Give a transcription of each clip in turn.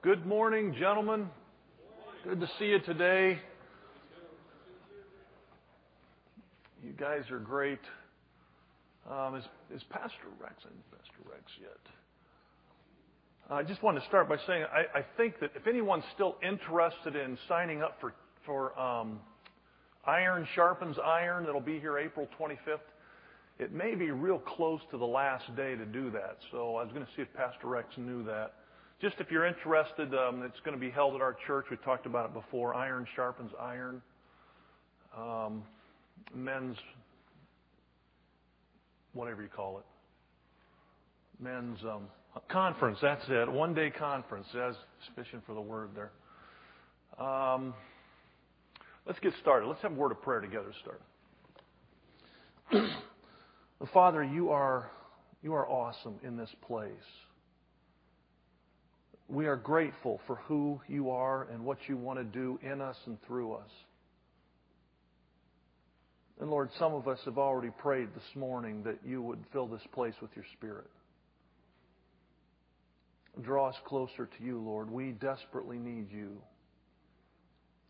Good morning, gentlemen. Good to see you today. You guys are great. Um, is, is Pastor Rex in Pastor Rex yet? I just want to start by saying I, I think that if anyone's still interested in signing up for for um, Iron Sharpens Iron, that'll be here April 25th. It may be real close to the last day to do that. So I was going to see if Pastor Rex knew that. Just if you're interested, um, it's going to be held at our church. We talked about it before. Iron sharpens iron. Um, men's, whatever you call it, men's um, conference. That's it. One day conference. As suspicion for the word there. Um, let's get started. Let's have a word of prayer together. Start. Father, you are you are awesome in this place. We are grateful for who you are and what you want to do in us and through us. And Lord, some of us have already prayed this morning that you would fill this place with your Spirit. Draw us closer to you, Lord. We desperately need you.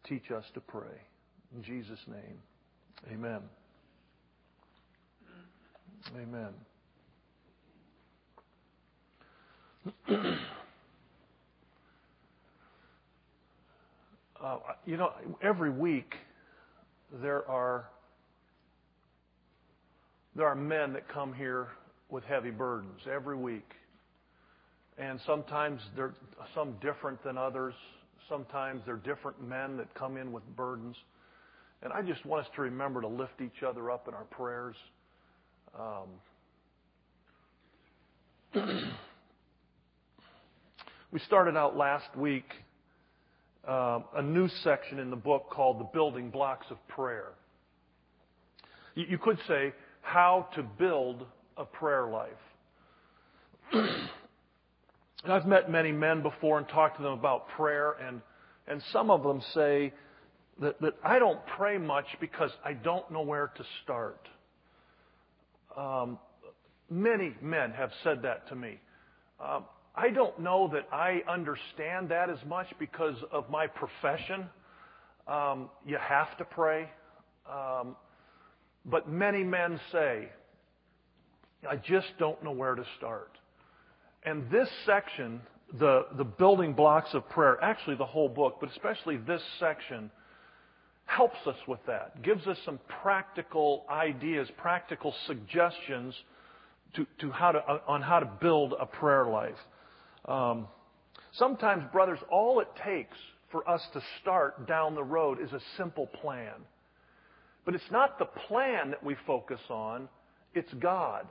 Teach us to pray. In Jesus' name, amen. Amen. uh, you know, every week there are there are men that come here with heavy burdens every week. And sometimes they're some different than others. Sometimes they're different men that come in with burdens. And I just want us to remember to lift each other up in our prayers. Um, we started out last week uh, a new section in the book called The Building Blocks of Prayer. You, you could say, How to Build a Prayer Life. I've met many men before and talked to them about prayer, and, and some of them say that, that I don't pray much because I don't know where to start. Um, many men have said that to me. Um, I don't know that I understand that as much because of my profession. Um, you have to pray. Um, but many men say, I just don't know where to start. And this section, the, the building blocks of prayer, actually the whole book, but especially this section, helps us with that, gives us some practical ideas, practical suggestions to, to how to, on how to build a prayer life. Um, sometimes, brothers, all it takes for us to start down the road is a simple plan. But it's not the plan that we focus on, it's God.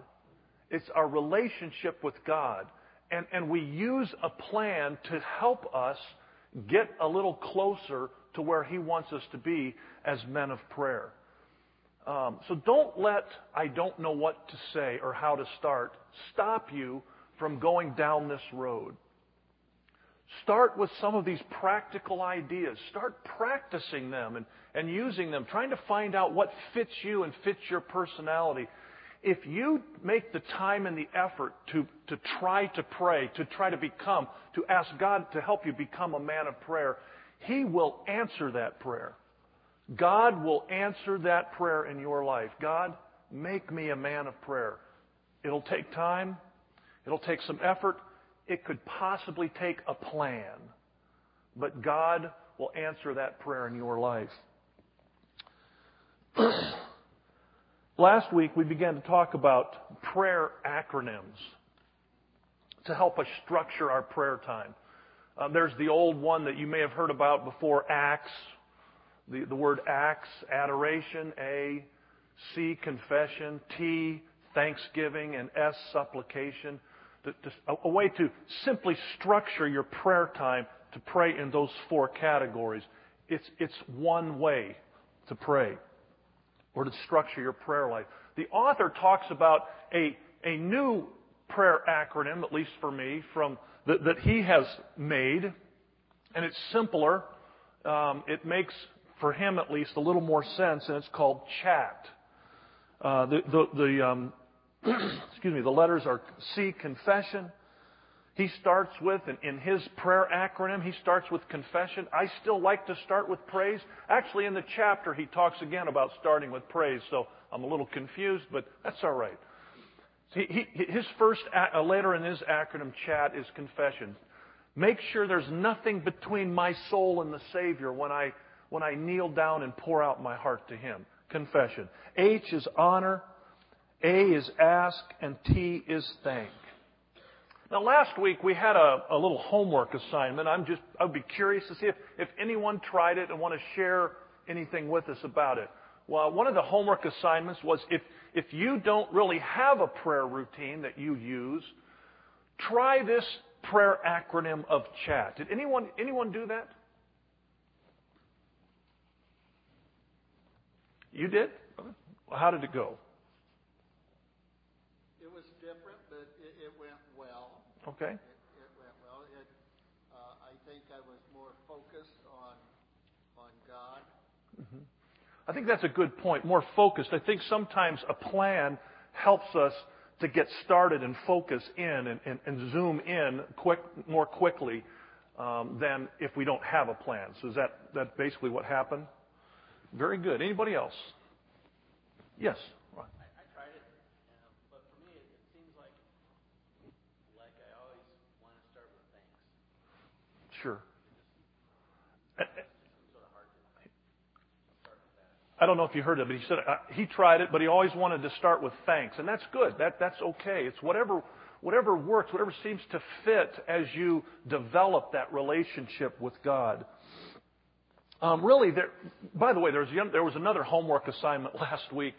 It's our relationship with God. And, and we use a plan to help us get a little closer to where He wants us to be as men of prayer. Um, so don't let I don't know what to say or how to start stop you from going down this road. Start with some of these practical ideas. Start practicing them and, and using them, trying to find out what fits you and fits your personality. If you make the time and the effort to, to try to pray, to try to become, to ask God to help you become a man of prayer, he will answer that prayer. God will answer that prayer in your life. God, make me a man of prayer. It'll take time. It'll take some effort. It could possibly take a plan. But God will answer that prayer in your life. Last week, we began to talk about prayer acronyms to help us structure our prayer time. Uh, there's the old one that you may have heard about before, ACTS. The, the word ACTS, adoration, A, C, confession, T, thanksgiving, and S, supplication. A, way to simply structure your prayer time to pray in those four categories. It's, it's one way to pray or to structure your prayer life. The author talks about a, a new prayer acronym, at least for me, from that, he has made, and it's simpler. Um, it makes, for him at least, a little more sense, and it's called CHAT. Uh, the the, the um, excuse me, the letters are C, confession. he starts with, in his prayer acronym, he starts with confession. I still like to start with praise. Actually, in the chapter, he talks again about starting with praise, so I'm a little confused, but that's all right. He, he, his first letter in his acronym chat is confession. Make sure there's nothing between my soul and the Savior when I, when I kneel down and pour out my heart to Him. Confession. H is honor. A is ask. And T is thank. Now, last week we had a, a little homework assignment. I'm just, I'd be curious to see if, if anyone tried it and want to share anything with us about it. Well, one of the homework assignments was if, if you don't really have a prayer routine that you use, try this prayer acronym of chat. Did anyone, anyone do that? You did? How did it go? Was different, but it, it went well. Okay. It, it went well. It, uh, I think I was more focused on on God. Mm-hmm. I think that's a good point. More focused. I think sometimes a plan helps us to get started and focus in and, and, and zoom in quick, more quickly um, than if we don't have a plan. So is that, that basically what happened? Very good. Anybody else? Yes. I, I tried it, um, but for me, it, it seems like like I always want to start with thanks. Sure. I don't know if you heard it, but he said uh, he tried it, but he always wanted to start with thanks, and that's good. That that's okay. It's whatever whatever works, whatever seems to fit as you develop that relationship with God. Um, really, there, by the way, there was, there was another homework assignment last week.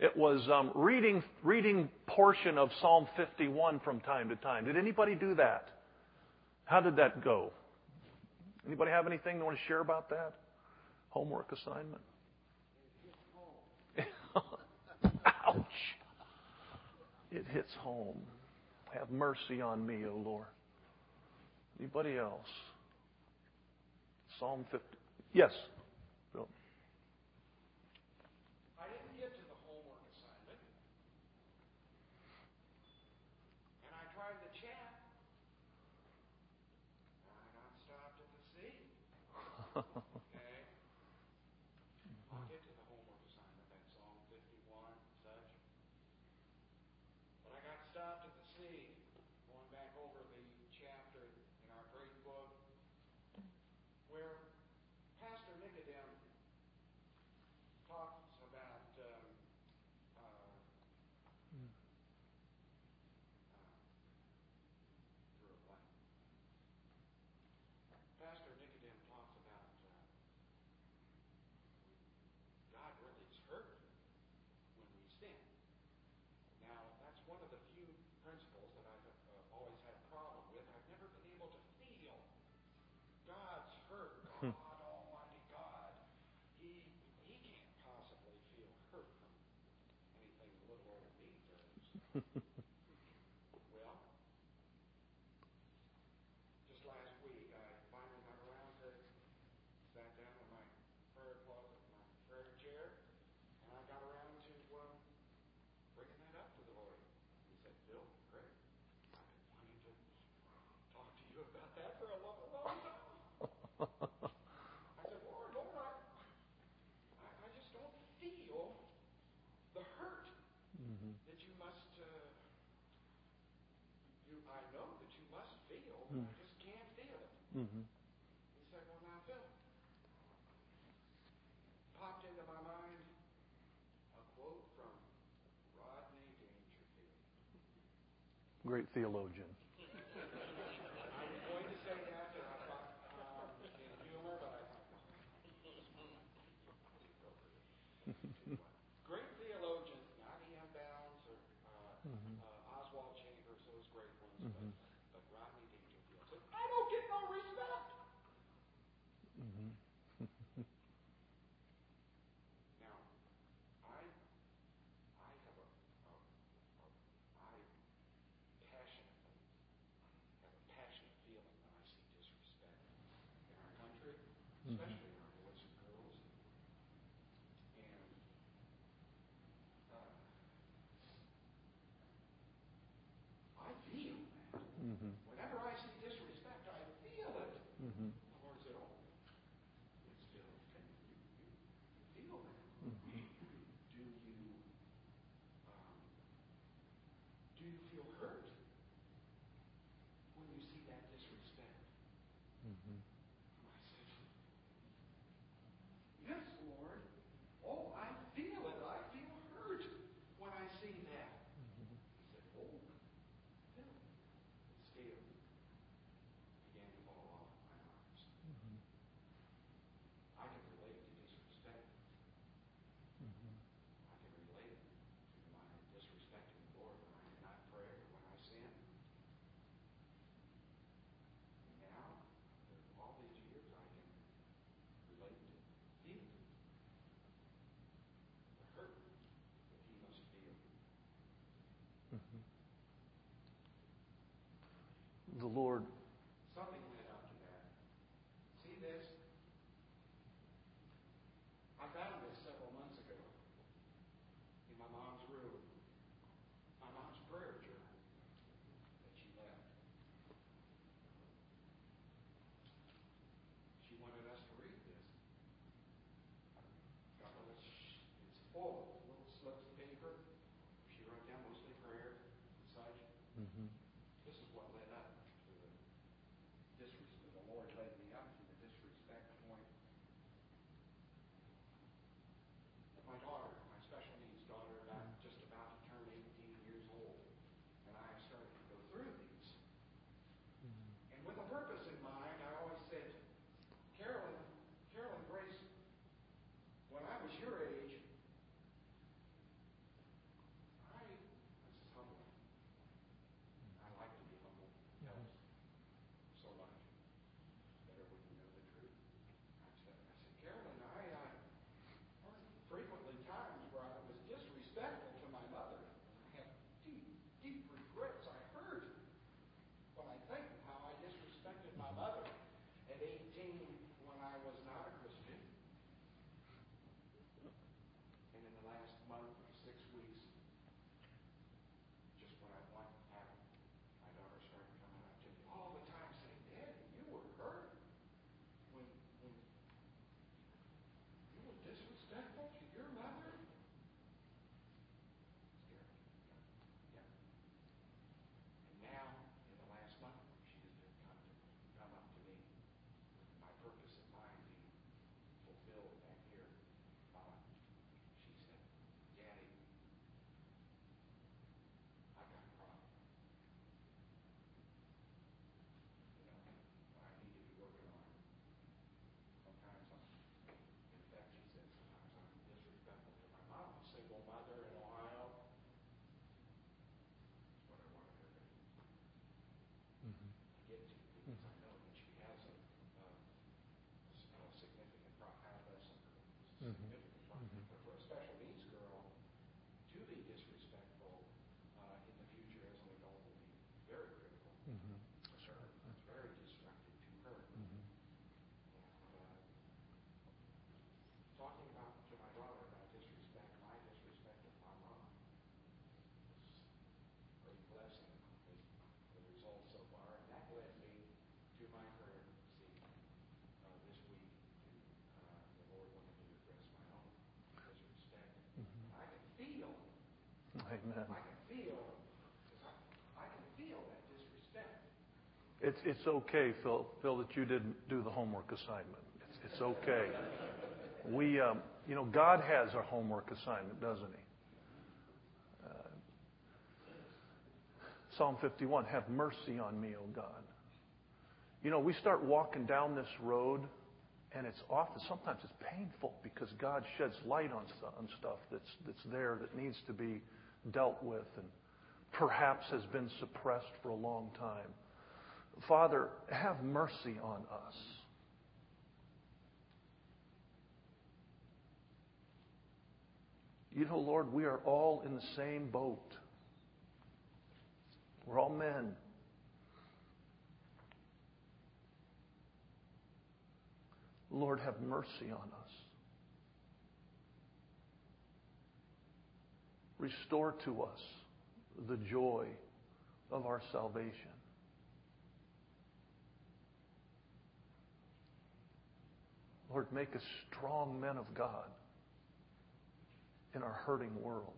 It was um, reading reading portion of Psalm 51 from time to time. Did anybody do that? How did that go? Anybody have anything they want to share about that homework assignment? Ouch! It hits home. Have mercy on me, O Lord. Anybody else? Psalm 50. Yes. Great theologian. feel hurt. Lord. I can feel, I, I can feel that disrespect. It's, it's okay, Phil, Phil, that you didn't do the homework assignment. It's, it's okay. we, um, you know, God has our homework assignment, doesn't He? Uh, Psalm 51 Have mercy on me, O God. You know, we start walking down this road, and it's often, sometimes it's painful because God sheds light on, on stuff that's, that's there that needs to be dealt with and perhaps has been suppressed for a long time. Father, have mercy on us. You know, Lord, we are all in the same boat. We're all men. Lord, have mercy on us. Restore to us the joy of our salvation. Lord, make us strong men of God in our hurting world.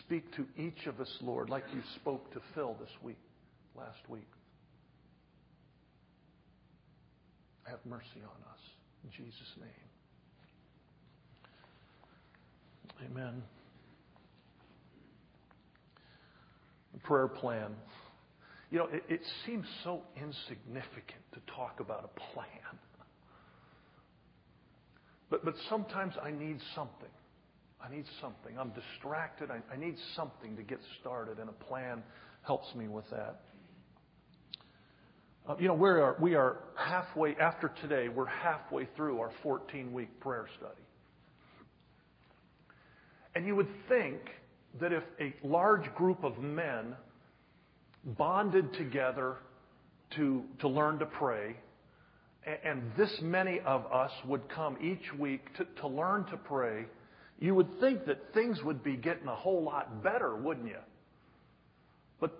Speak to each of us, Lord, like you spoke to Phil this week, last week. Have mercy on us. In Jesus' name. Amen. The prayer plan. You know, it, it seems so insignificant to talk about a plan. But, but sometimes I need something. I need something. I'm distracted. I, I need something to get started, and a plan helps me with that. Uh, you know, we are, we are halfway, after today, we're halfway through our 14 week prayer study. And you would think that if a large group of men bonded together to, to learn to pray, and this many of us would come each week to, to learn to pray, you would think that things would be getting a whole lot better, wouldn't you? But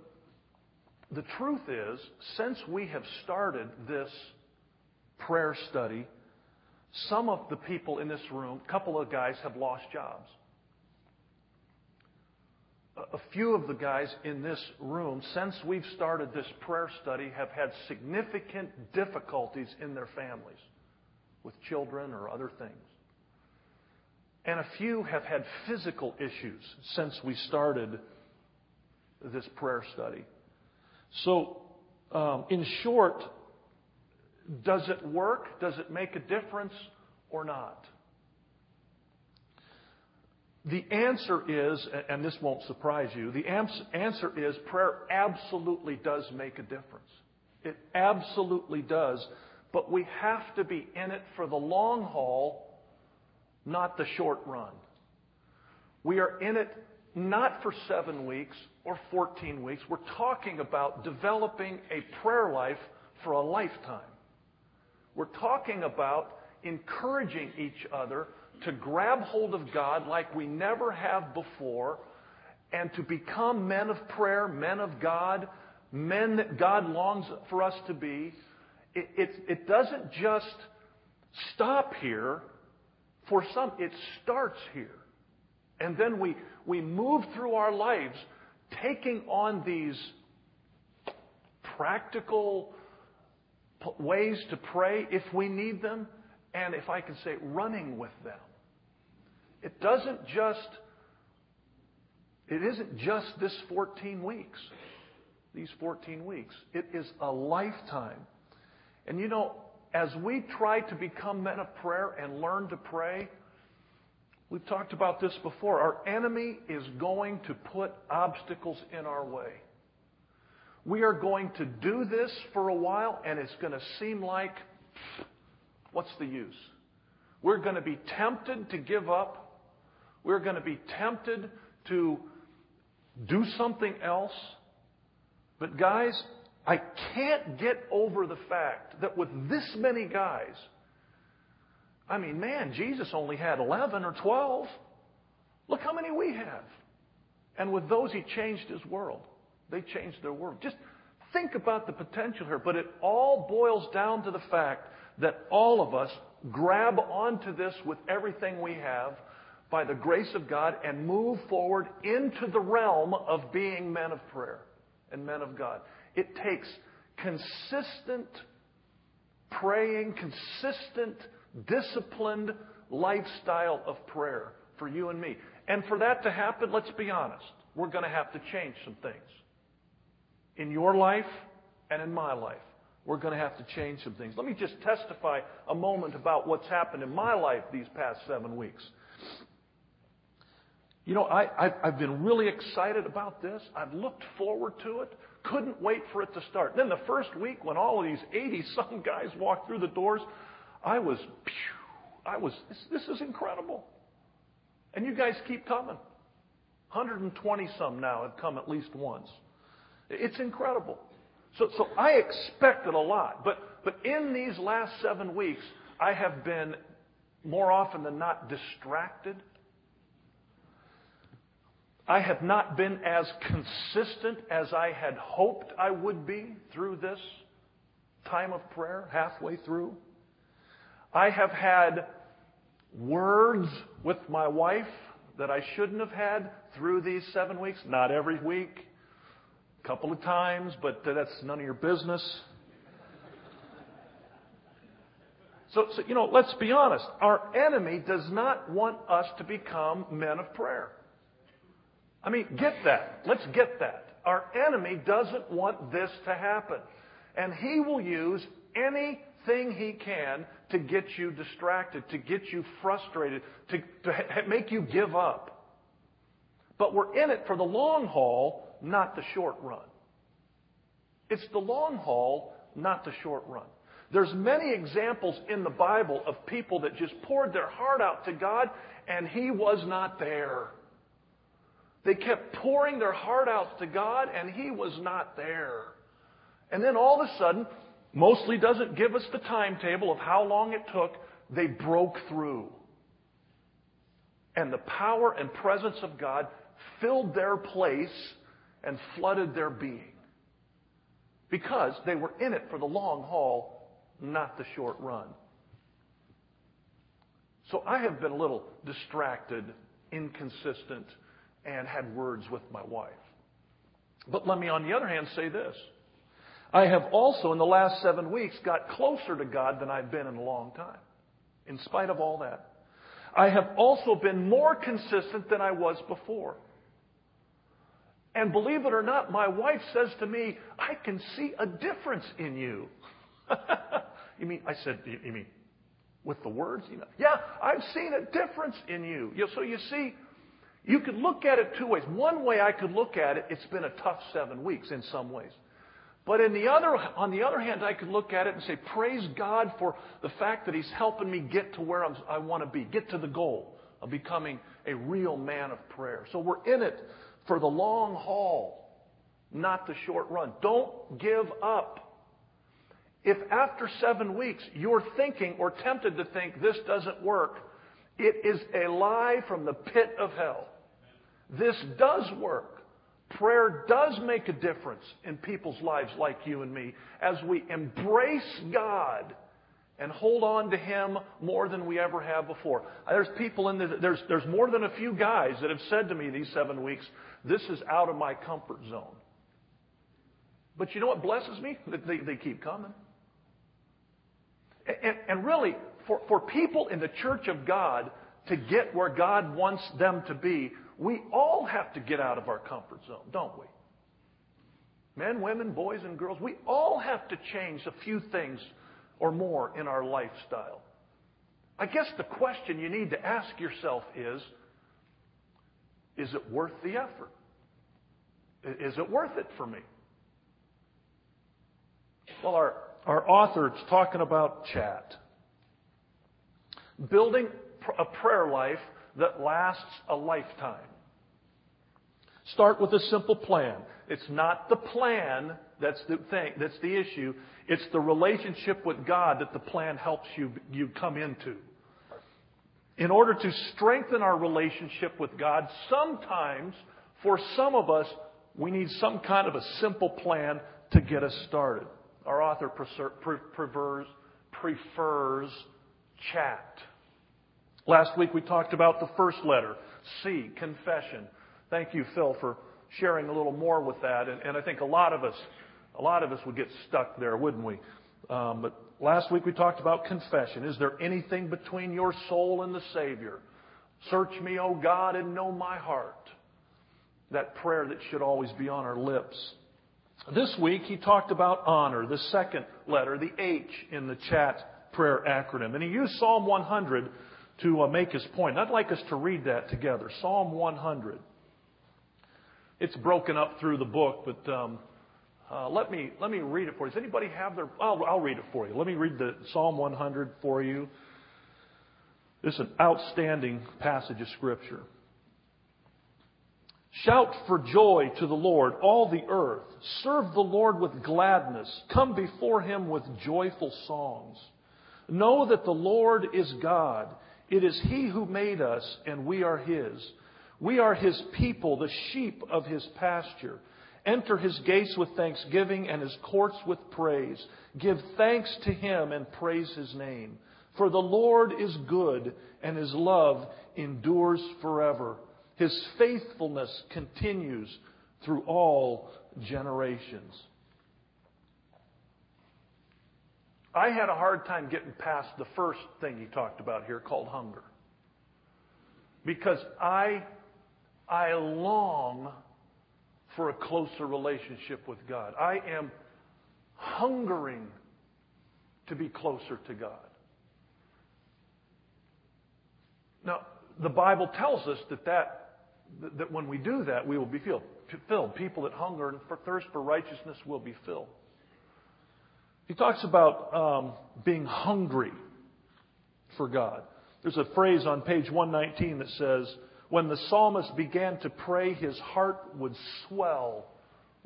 the truth is, since we have started this prayer study, some of the people in this room, a couple of guys, have lost jobs a few of the guys in this room, since we've started this prayer study, have had significant difficulties in their families with children or other things. And a few have had physical issues since we started this prayer study. So, um, in short, does it work? Does it make a difference or not? The answer is, and this won't surprise you, the answer is prayer absolutely does make a difference. It absolutely does. But we have to be in it for the long haul, not the short run. We are in it not for seven weeks or 14 weeks. We're talking about developing a prayer life for a lifetime. We're talking about encouraging each other to grab hold of God like we never have before and to become men of prayer, men of God, men that God longs for us to be. It, it, it doesn't just stop here. For some, it starts here. And then we, we move through our lives taking on these practical ways to pray if we need them, and if I can say, running with them. It doesn't just, it isn't just this 14 weeks, these 14 weeks. It is a lifetime. And you know, as we try to become men of prayer and learn to pray, we've talked about this before. Our enemy is going to put obstacles in our way. We are going to do this for a while, and it's going to seem like, what's the use? We're going to be tempted to give up. We're going to be tempted to do something else. But, guys, I can't get over the fact that with this many guys, I mean, man, Jesus only had 11 or 12. Look how many we have. And with those, he changed his world. They changed their world. Just think about the potential here. But it all boils down to the fact that all of us grab onto this with everything we have by the grace of God and move forward into the realm of being men of prayer and men of God. It takes consistent praying, consistent, disciplined lifestyle of prayer for you and me. And for that to happen, let's be honest, we're going to have to change some things. In your life and in my life, we're going to have to change some things. Let me just testify a moment about what's happened in my life these past seven weeks. You know, I, I've been really excited about this. I've looked forward to it. Couldn't wait for it to start. Then the first week, when all of these 80 some guys walked through the doors, I was, I was, this, this is incredible. And you guys keep coming. 120 some now have come at least once. It's incredible. So, so I expected a lot. But, but in these last seven weeks, I have been more often than not distracted I have not been as consistent as I had hoped I would be through this time of prayer, halfway through. I have had words with my wife that I shouldn't have had through these seven weeks. Not every week, couple of times, but that's none of your business. So, so, you know, let's be honest. Our enemy does not want us to become men of prayer. I mean, get that. Let's get that. Our enemy doesn't want this to happen. And he will use anything he can to get you distracted, to get you frustrated, to, to ha- make you give up. But we're in it for the long haul, not the short run. It's the long haul, not the short run. There's many examples in the Bible of people that just poured their heart out to God and He was not there. They kept pouring their heart out to God and He was not there. And then all of a sudden, mostly doesn't give us the timetable of how long it took, they broke through. And the power and presence of God filled their place and flooded their being. Because they were in it for the long haul not the short run. So I have been a little distracted, inconsistent, and had words with my wife. But let me, on the other hand, say this. I have also, in the last seven weeks, got closer to God than I've been in a long time, in spite of all that. I have also been more consistent than I was before. And believe it or not, my wife says to me, I can see a difference in you. you mean, I said, you mean with the words? You know, yeah, I've seen a difference in you. you know, so you see, you could look at it two ways. One way I could look at it, it's been a tough seven weeks in some ways. But in the other, on the other hand, I could look at it and say, praise God for the fact that He's helping me get to where I'm, I want to be, get to the goal of becoming a real man of prayer. So we're in it for the long haul, not the short run. Don't give up. If after seven weeks you're thinking or tempted to think this doesn't work, it is a lie from the pit of hell. This does work. Prayer does make a difference in people's lives like you and me as we embrace God and hold on to Him more than we ever have before. There's people in the, there's, there's more than a few guys that have said to me these seven weeks, this is out of my comfort zone. But you know what blesses me? They, they keep coming. And, and really, for, for people in the church of God to get where God wants them to be, we all have to get out of our comfort zone, don't we? Men, women, boys, and girls, we all have to change a few things or more in our lifestyle. I guess the question you need to ask yourself is is it worth the effort? Is it worth it for me? Well, our our author is talking about chat. Building a prayer life that lasts a lifetime. Start with a simple plan. It's not the plan that's the thing, that's the issue. It's the relationship with God that the plan helps you, you come into. In order to strengthen our relationship with God, sometimes, for some of us, we need some kind of a simple plan to get us started. Our author prefers, prefers chat. Last week we talked about the first letter, C, confession. Thank you, Phil, for sharing a little more with that. And, and I think a lot of us, a lot of us would get stuck there, wouldn't we? Um, but last week we talked about confession. Is there anything between your soul and the Savior? Search me, O God, and know my heart. That prayer that should always be on our lips. This week, he talked about honor, the second letter, the H in the chat prayer acronym. And he used Psalm 100 to uh, make his point. I'd like us to read that together. Psalm 100. It's broken up through the book, but um, uh, let me let me read it for you. Does anybody have their? I'll, I'll read it for you. Let me read the Psalm 100 for you. This is an outstanding passage of Scripture. Shout for joy to the Lord, all the earth. Serve the Lord with gladness. Come before him with joyful songs. Know that the Lord is God. It is he who made us, and we are his. We are his people, the sheep of his pasture. Enter his gates with thanksgiving and his courts with praise. Give thanks to him and praise his name. For the Lord is good, and his love endures forever. His faithfulness continues through all generations. I had a hard time getting past the first thing he talked about here called hunger. Because I, I long for a closer relationship with God. I am hungering to be closer to God. Now, the Bible tells us that, that, that when we do that, we will be filled. filled. People that hunger and for thirst for righteousness will be filled. He talks about um, being hungry for God. There's a phrase on page 119 that says, When the psalmist began to pray, his heart would swell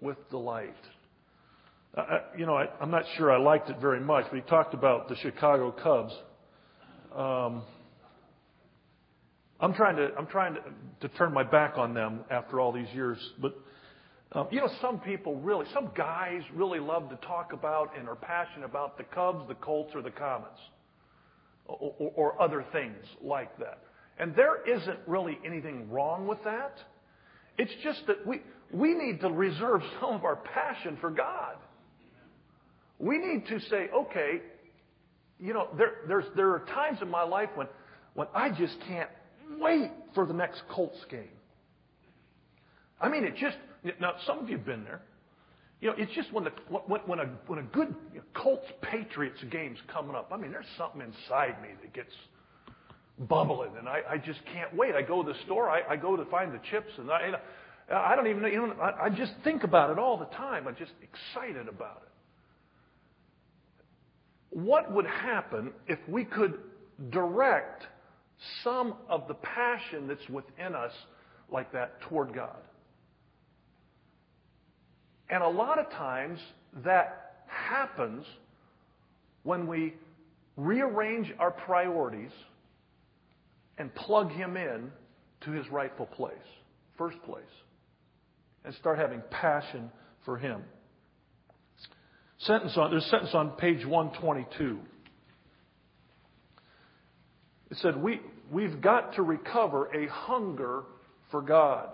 with delight. I, you know, I, am not sure I liked it very much, but he talked about the Chicago Cubs. Um, I'm trying to I'm trying to, to turn my back on them after all these years, but um, you know, some people really, some guys really love to talk about and are passionate about the Cubs, the Colts, or the Comets, or, or, or other things like that. And there isn't really anything wrong with that. It's just that we we need to reserve some of our passion for God. We need to say, okay, you know, there, there are times in my life when, when I just can't wait for the next Colts game. I mean, it just, now some of you have been there. You know, it's just when, the, when, when, a, when a good Colts Patriots game's coming up, I mean, there's something inside me that gets bubbling, and I, I just can't wait. I go to the store, I, I go to find the chips, and I, I don't even, you know, I, I just think about it all the time. I'm just excited about it. What would happen if we could direct some of the passion that's within us like that toward God? And a lot of times that happens when we rearrange our priorities and plug Him in to His rightful place, first place, and start having passion for Him. Sentence on, there's a sentence on page 122. It said, we, We've got to recover a hunger for God.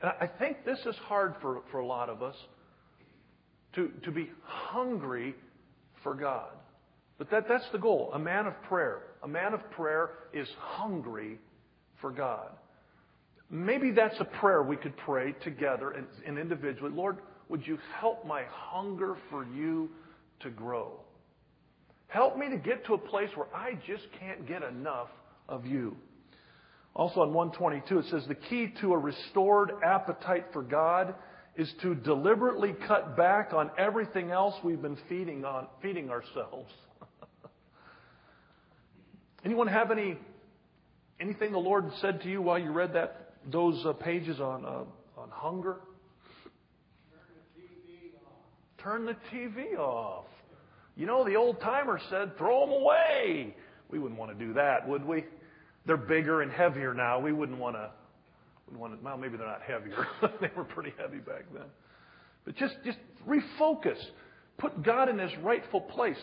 And I think this is hard for, for a lot of us to, to be hungry for God. But that, that's the goal. A man of prayer. A man of prayer is hungry for God. Maybe that's a prayer we could pray together and, and individually. Lord, would you help my hunger for you to grow? Help me to get to a place where I just can't get enough of you. Also on 122, it says the key to a restored appetite for God is to deliberately cut back on everything else we've been feeding on, feeding ourselves. Anyone have any anything the Lord said to you while you read that those uh, pages on uh, on hunger? Turn the TV off. You know, the old timer said, throw them away. We wouldn't want to do that, would we? They're bigger and heavier now. We wouldn't want to. Wouldn't want to well, maybe they're not heavier. they were pretty heavy back then. But just, just refocus. Put God in His rightful place.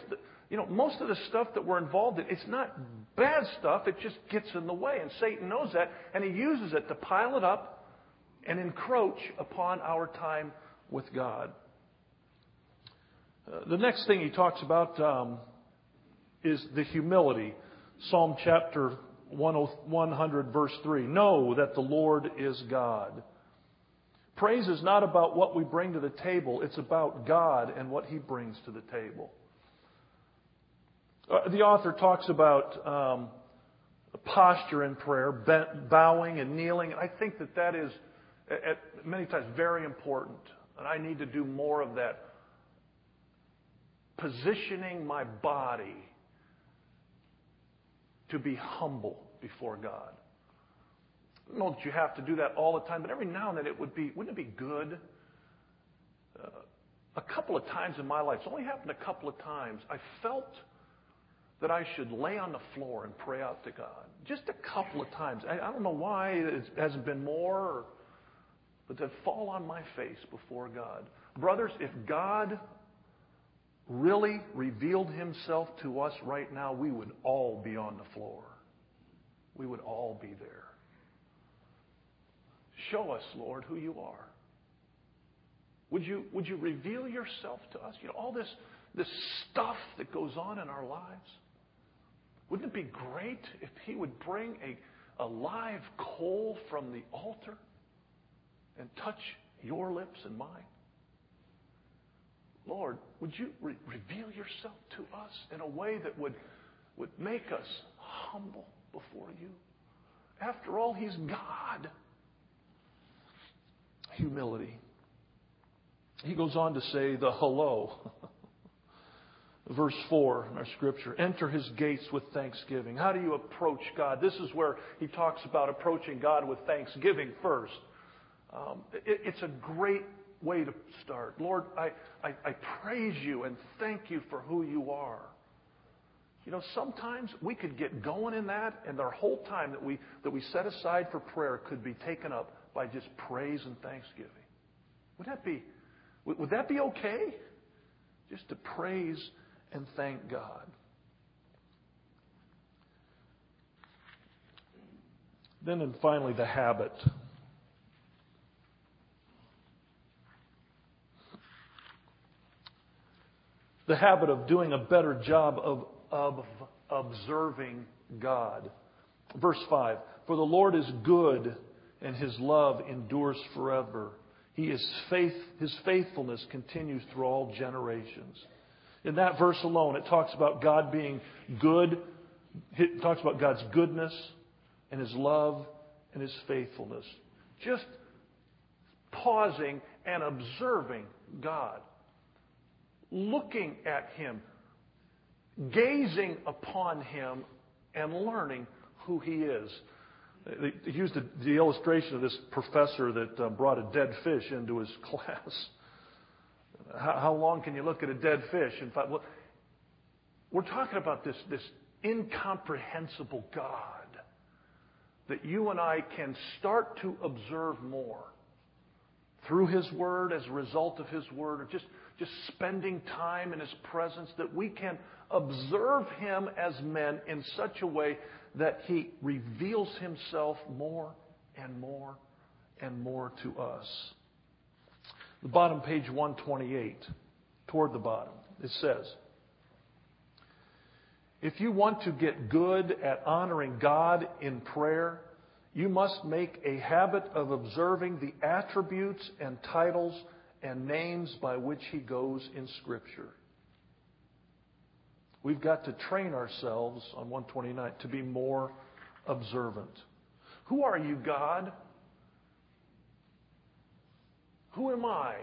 You know, most of the stuff that we're involved in, it's not bad stuff. It just gets in the way. And Satan knows that. And he uses it to pile it up and encroach upon our time with God. Uh, the next thing he talks about um, is the humility. Psalm chapter 100, verse 3. Know that the Lord is God. Praise is not about what we bring to the table, it's about God and what He brings to the table. Uh, the author talks about um, posture in prayer, bowing and kneeling. I think that that is, at many times, very important. And I need to do more of that positioning my body to be humble before God. I don't know that you have to do that all the time, but every now and then it would be, wouldn't it be good? Uh, a couple of times in my life, it's only happened a couple of times, I felt that I should lay on the floor and pray out to God. Just a couple of times. I, I don't know why it hasn't been more, or, but to fall on my face before God. Brothers, if God really revealed himself to us right now, we would all be on the floor. We would all be there. Show us, Lord, who you are. Would you, would you reveal yourself to us? You know, all this, this stuff that goes on in our lives. Wouldn't it be great if He would bring a, a live coal from the altar and touch your lips and mine? Lord, would you re- reveal yourself to us in a way that would, would make us humble before you? After all, He's God. Humility. He goes on to say the hello. Verse 4 in our scripture enter his gates with thanksgiving. How do you approach God? This is where he talks about approaching God with thanksgiving first. Um, it, it's a great way to start. Lord, I, I, I praise you and thank you for who you are. You know, sometimes we could get going in that, and our whole time that we, that we set aside for prayer could be taken up by just praise and thanksgiving. Would that be, would, that be okay? Just to praise and thank God. Then, and finally, the habit. The habit of doing a better job of, of observing God. Verse 5 For the Lord is good, and his love endures forever. He is faith, his faithfulness continues through all generations. In that verse alone, it talks about God being good. It talks about God's goodness and His love and His faithfulness. Just pausing and observing God, looking at Him, gazing upon Him, and learning who He is. They used the, illustration of this professor that uh, brought a dead fish into his class. How, how long can you look at a dead fish? In fact, well, we're talking about this, this incomprehensible God that you and I can start to observe more through His Word as a result of His Word, or just, just spending time in His presence, that we can observe Him as men in such a way that He reveals Himself more and more and more to us. The bottom page 128, toward the bottom, it says, if you want to get good at honoring God in prayer, you must make a habit of observing the attributes and titles and names by which He goes in Scripture. We've got to train ourselves on 129 to be more observant. Who are you, God? Who am I?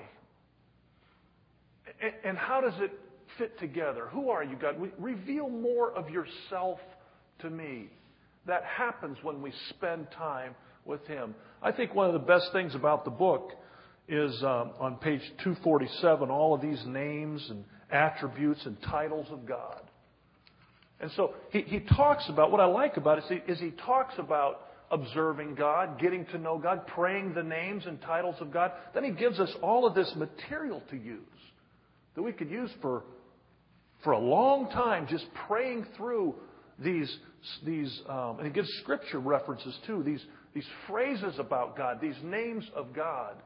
And how does it fit together? Who are you, God? Reveal more of yourself to me. That happens when we spend time with Him. I think one of the best things about the book is um, on page 247, all of these names and attributes and titles of God. And so he, he talks about, what I like about it is he, is he talks about observing God, getting to know God, praying the names and titles of God. Then he gives us all of this material to use that we could use for, for a long time, just praying through these, these um, and he gives scripture references too, these, these phrases about God, these names of God.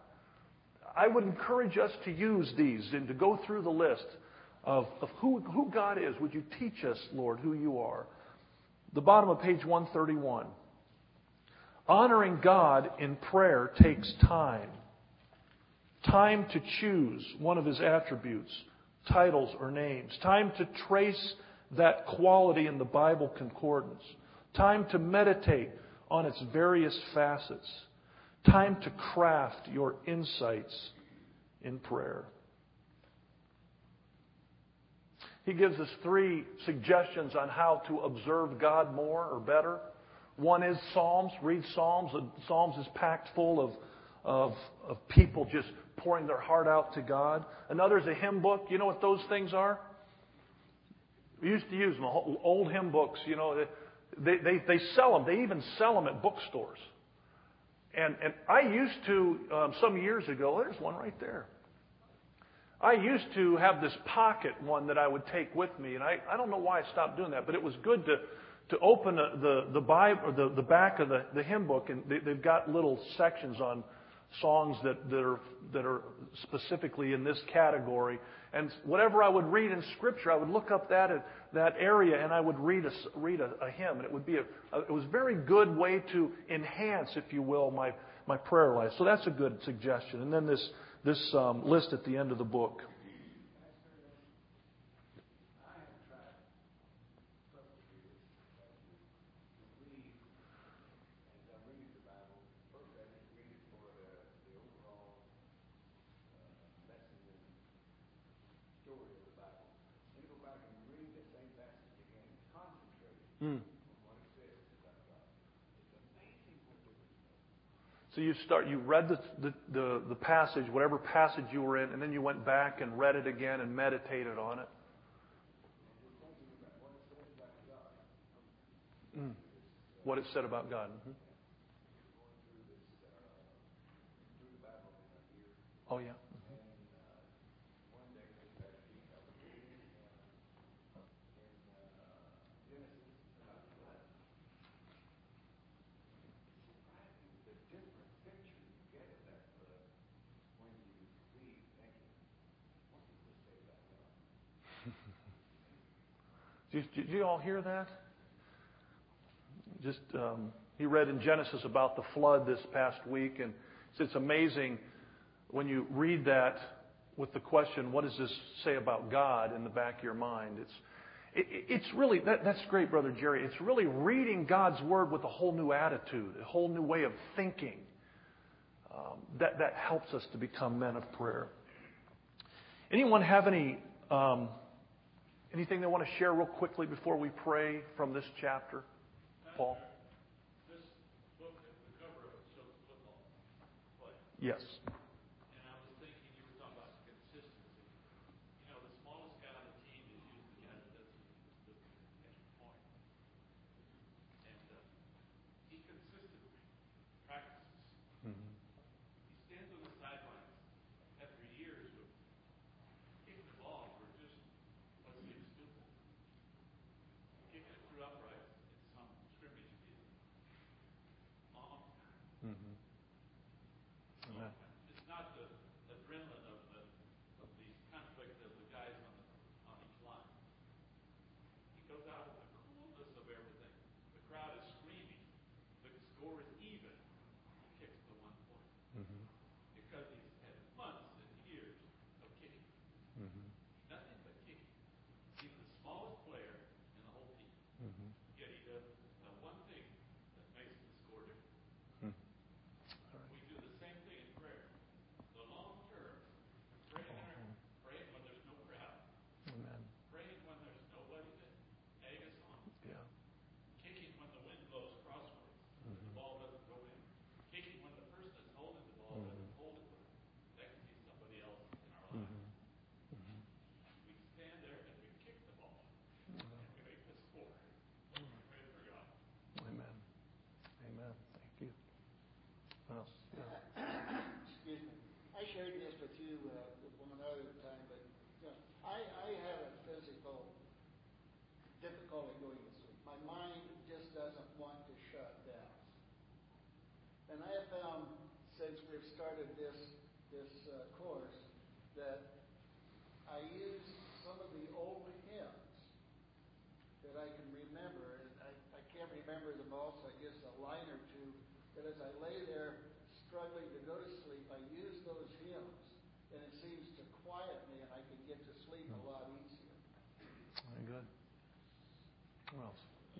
I would encourage us to use these and to go through the list of, of who, who God is. Would you teach us, Lord, who you are? The bottom of page 131. Honoring God in prayer takes time. Time to choose one of his attributes, titles, or names. Time to trace that quality in the Bible concordance. Time to meditate on its various facets. Time to craft your insights in prayer. He gives us three suggestions on how to observe God more or better. One is Psalms. Read Psalms. Psalms is packed full of, of, of people just pouring their heart out to God. Another is a hymn book. You know what those things are? We used to use them, old hymn books. You know, they, they, they sell them. They even sell them at bookstores. And, and I used to, um, some years ago, there's one right there. I used to have this pocket one that I would take with me, and I, I don't know why I stopped doing that, but it was good to, to open the, the, Bible, the, the back of the, the hymn book, and they, they've got little sections on songs that, that, are, that are specifically in this category. And whatever I would read in Scripture, I would look up that, that area and I would read a, read a, a hymn. And it would be a, a, it was a very good way to enhance, if you will, my, my prayer life. So that's a good suggestion. And then this, this um, list at the end of the book. Mm. You start, you read the, the, the, the, passage, whatever passage you were in, and then you went back and read it again and meditated on it. Mm. What it said about God. Mm-hmm. Oh, yeah. Did, did you all hear that? Just um, he read in Genesis about the flood this past week, and it's amazing when you read that with the question, "What does this say about God?" in the back of your mind. It's it, it's really that, that's great, brother Jerry. It's really reading God's word with a whole new attitude, a whole new way of thinking. Um, that that helps us to become men of prayer. Anyone have any? Um, Anything they want to share real quickly before we pray from this chapter? Paul? This book, the cover of it shows football. Yes.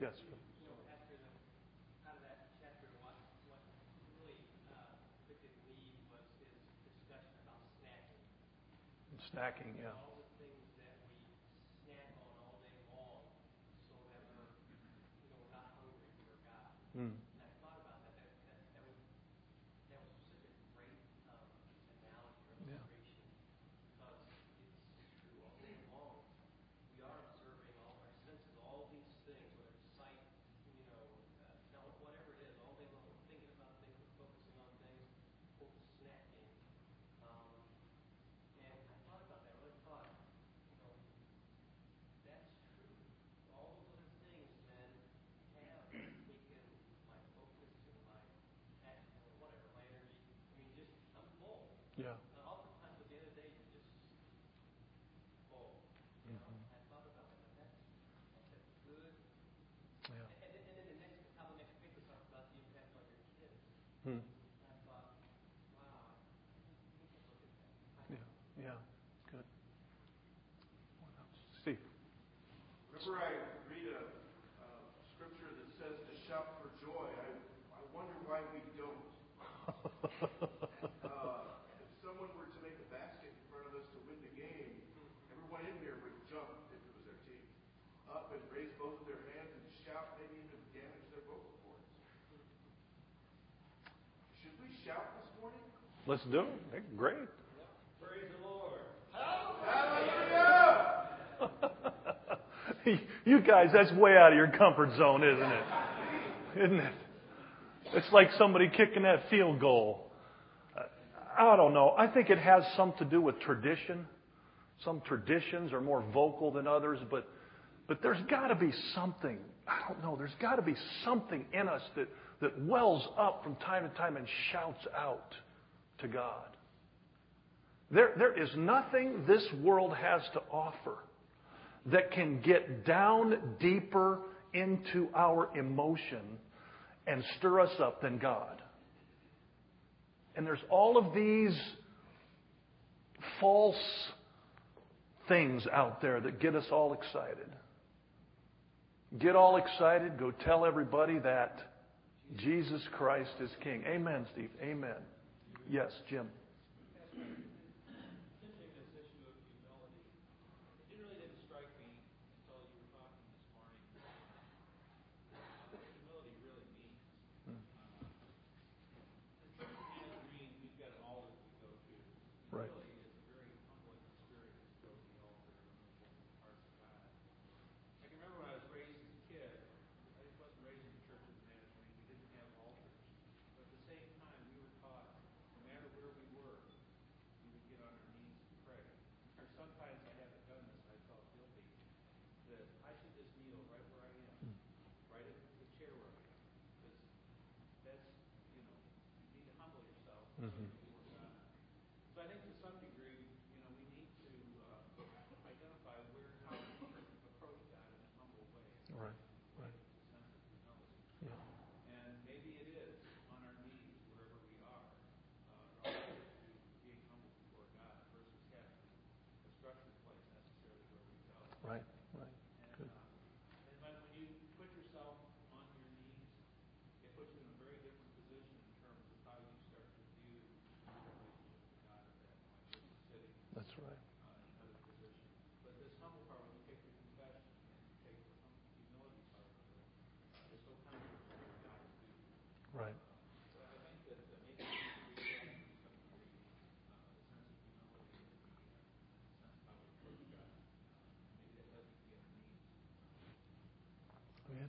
Yes. you know, after the, out of that chapter, what, what really uh, convicted me was his discussion about snacking. Snacking, yeah. Hmm. shout this morning? Let's do it. Great. Praise the Lord. Hallelujah. you guys, that's way out of your comfort zone, isn't it? Isn't it? It's like somebody kicking that field goal. I don't know. I think it has some to do with tradition. Some traditions are more vocal than others, but but there's got to be something. I don't know. There's got to be something in us that that wells up from time to time and shouts out to God. There, there is nothing this world has to offer that can get down deeper into our emotion and stir us up than God. And there's all of these false things out there that get us all excited. Get all excited, go tell everybody that Jesus Christ is King. Amen, Steve. Amen. Yes, Jim. Mm-hmm.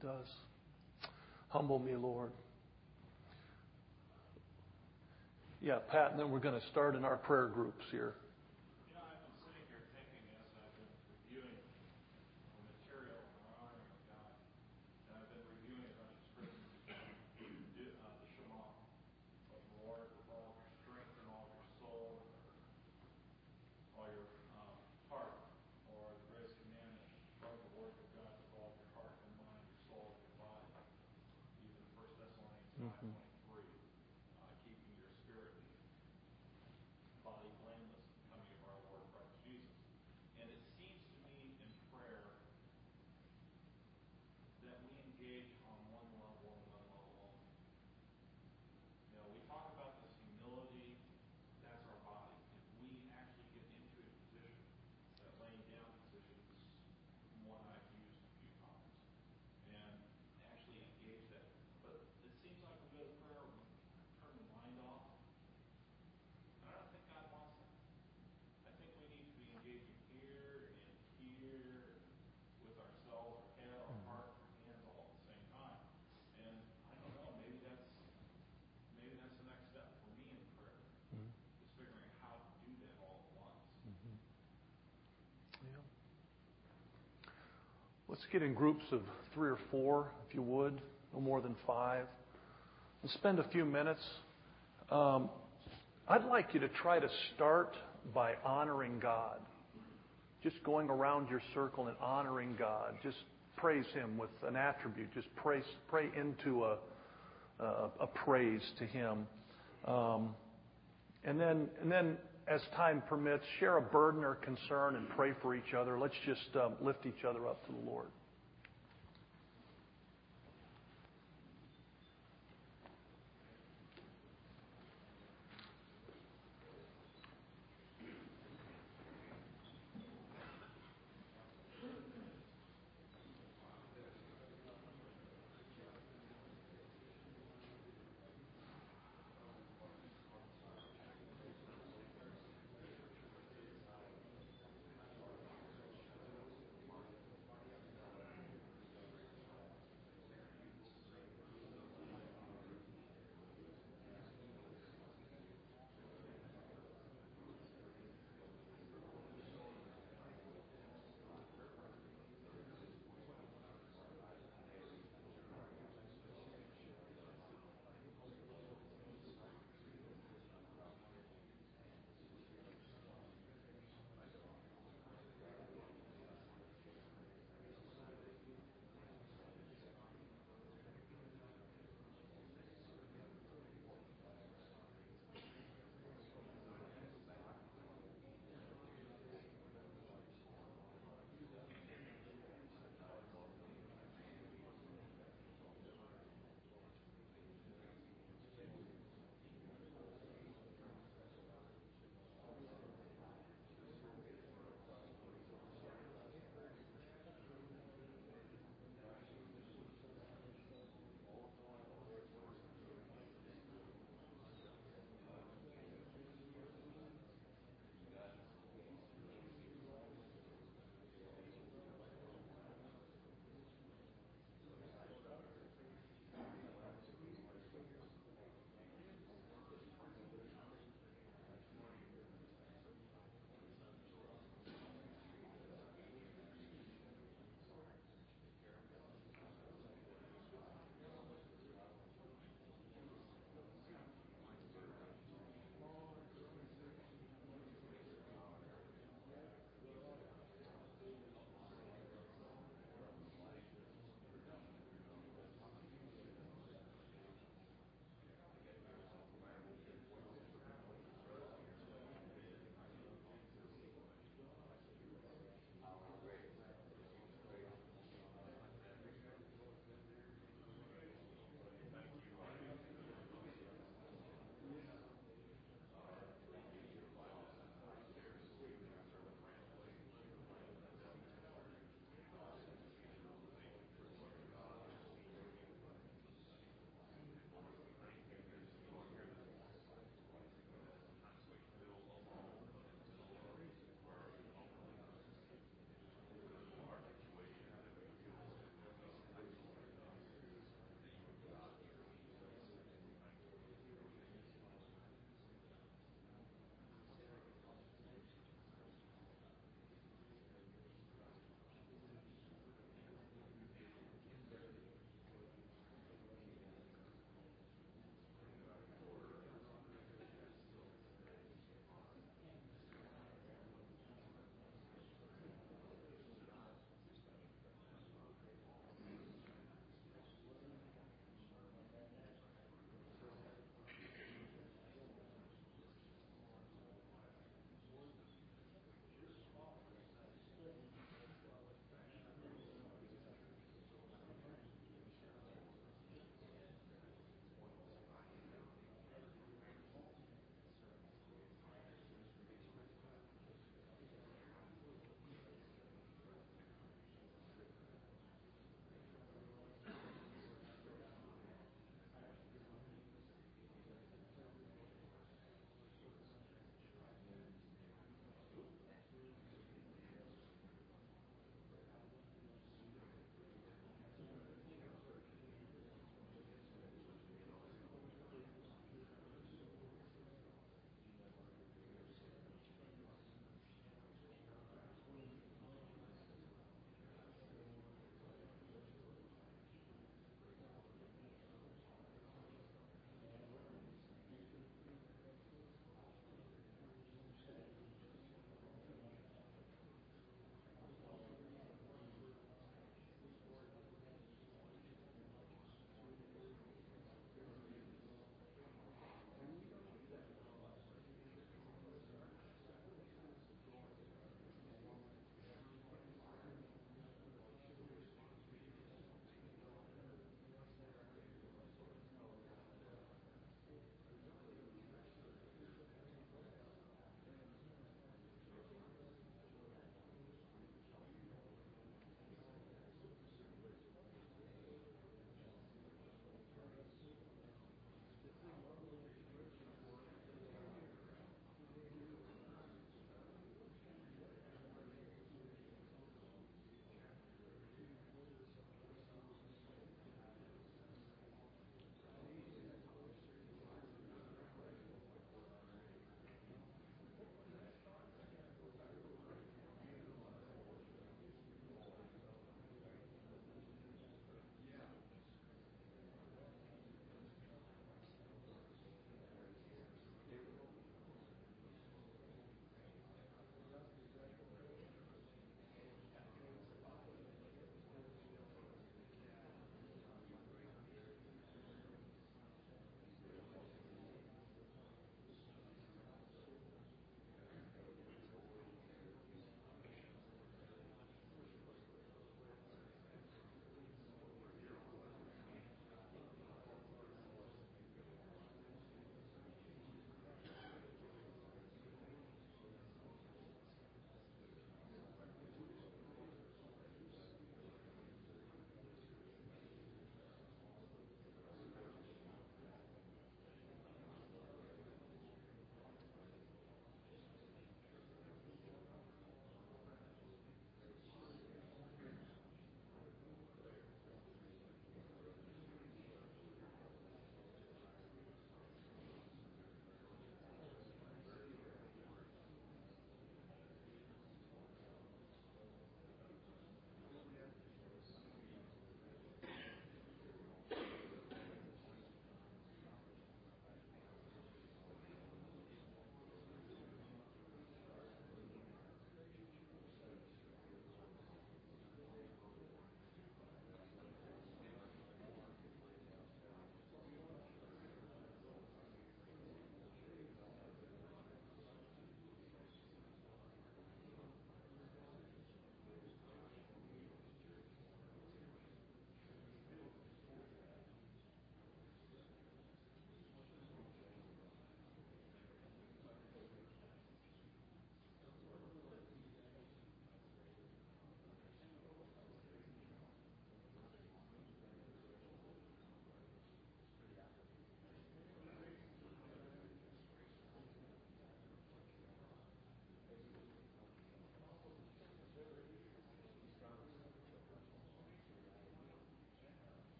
It does. Humble me, Lord. Yeah, Pat, and then we're going to start in our prayer groups here. Hmm. Get in groups of three or four, if you would, no more than five, and spend a few minutes. Um, I'd like you to try to start by honoring God. Just going around your circle and honoring God. Just praise Him with an attribute. Just pray, pray into a, a, a praise to Him. Um, and then, and then, as time permits, share a burden or concern and pray for each other. Let's just um, lift each other up to the Lord.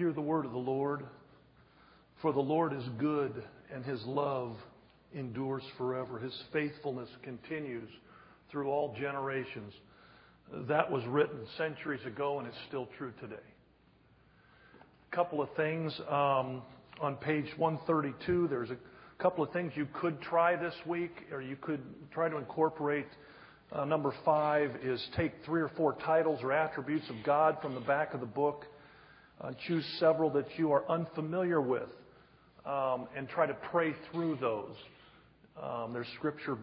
Hear the word of the Lord. For the Lord is good, and his love endures forever. His faithfulness continues through all generations. That was written centuries ago, and it's still true today. A couple of things. Um, on page 132, there's a couple of things you could try this week, or you could try to incorporate. Uh, number five is take three or four titles or attributes of God from the back of the book. Uh, choose several that you are unfamiliar with um, and try to pray through those. Um, there's scripture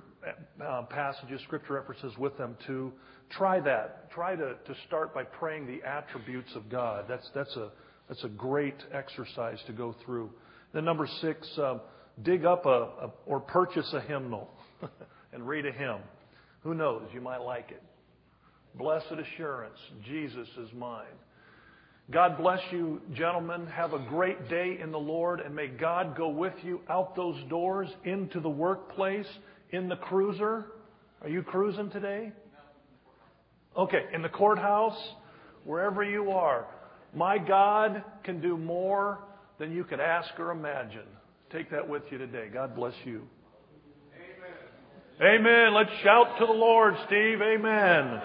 uh, passages, scripture references with them too. Try that. Try to, to start by praying the attributes of God. That's, that's, a, that's a great exercise to go through. Then, number six, um, dig up a, or purchase a hymnal and read a hymn. Who knows? You might like it. Blessed assurance, Jesus is mine. God bless you, gentlemen. Have a great day in the Lord, and may God go with you out those doors into the workplace, in the cruiser. Are you cruising today? Okay, in the courthouse, wherever you are. My God can do more than you could ask or imagine. Take that with you today. God bless you. Amen. Amen. Let's shout to the Lord, Steve. Amen.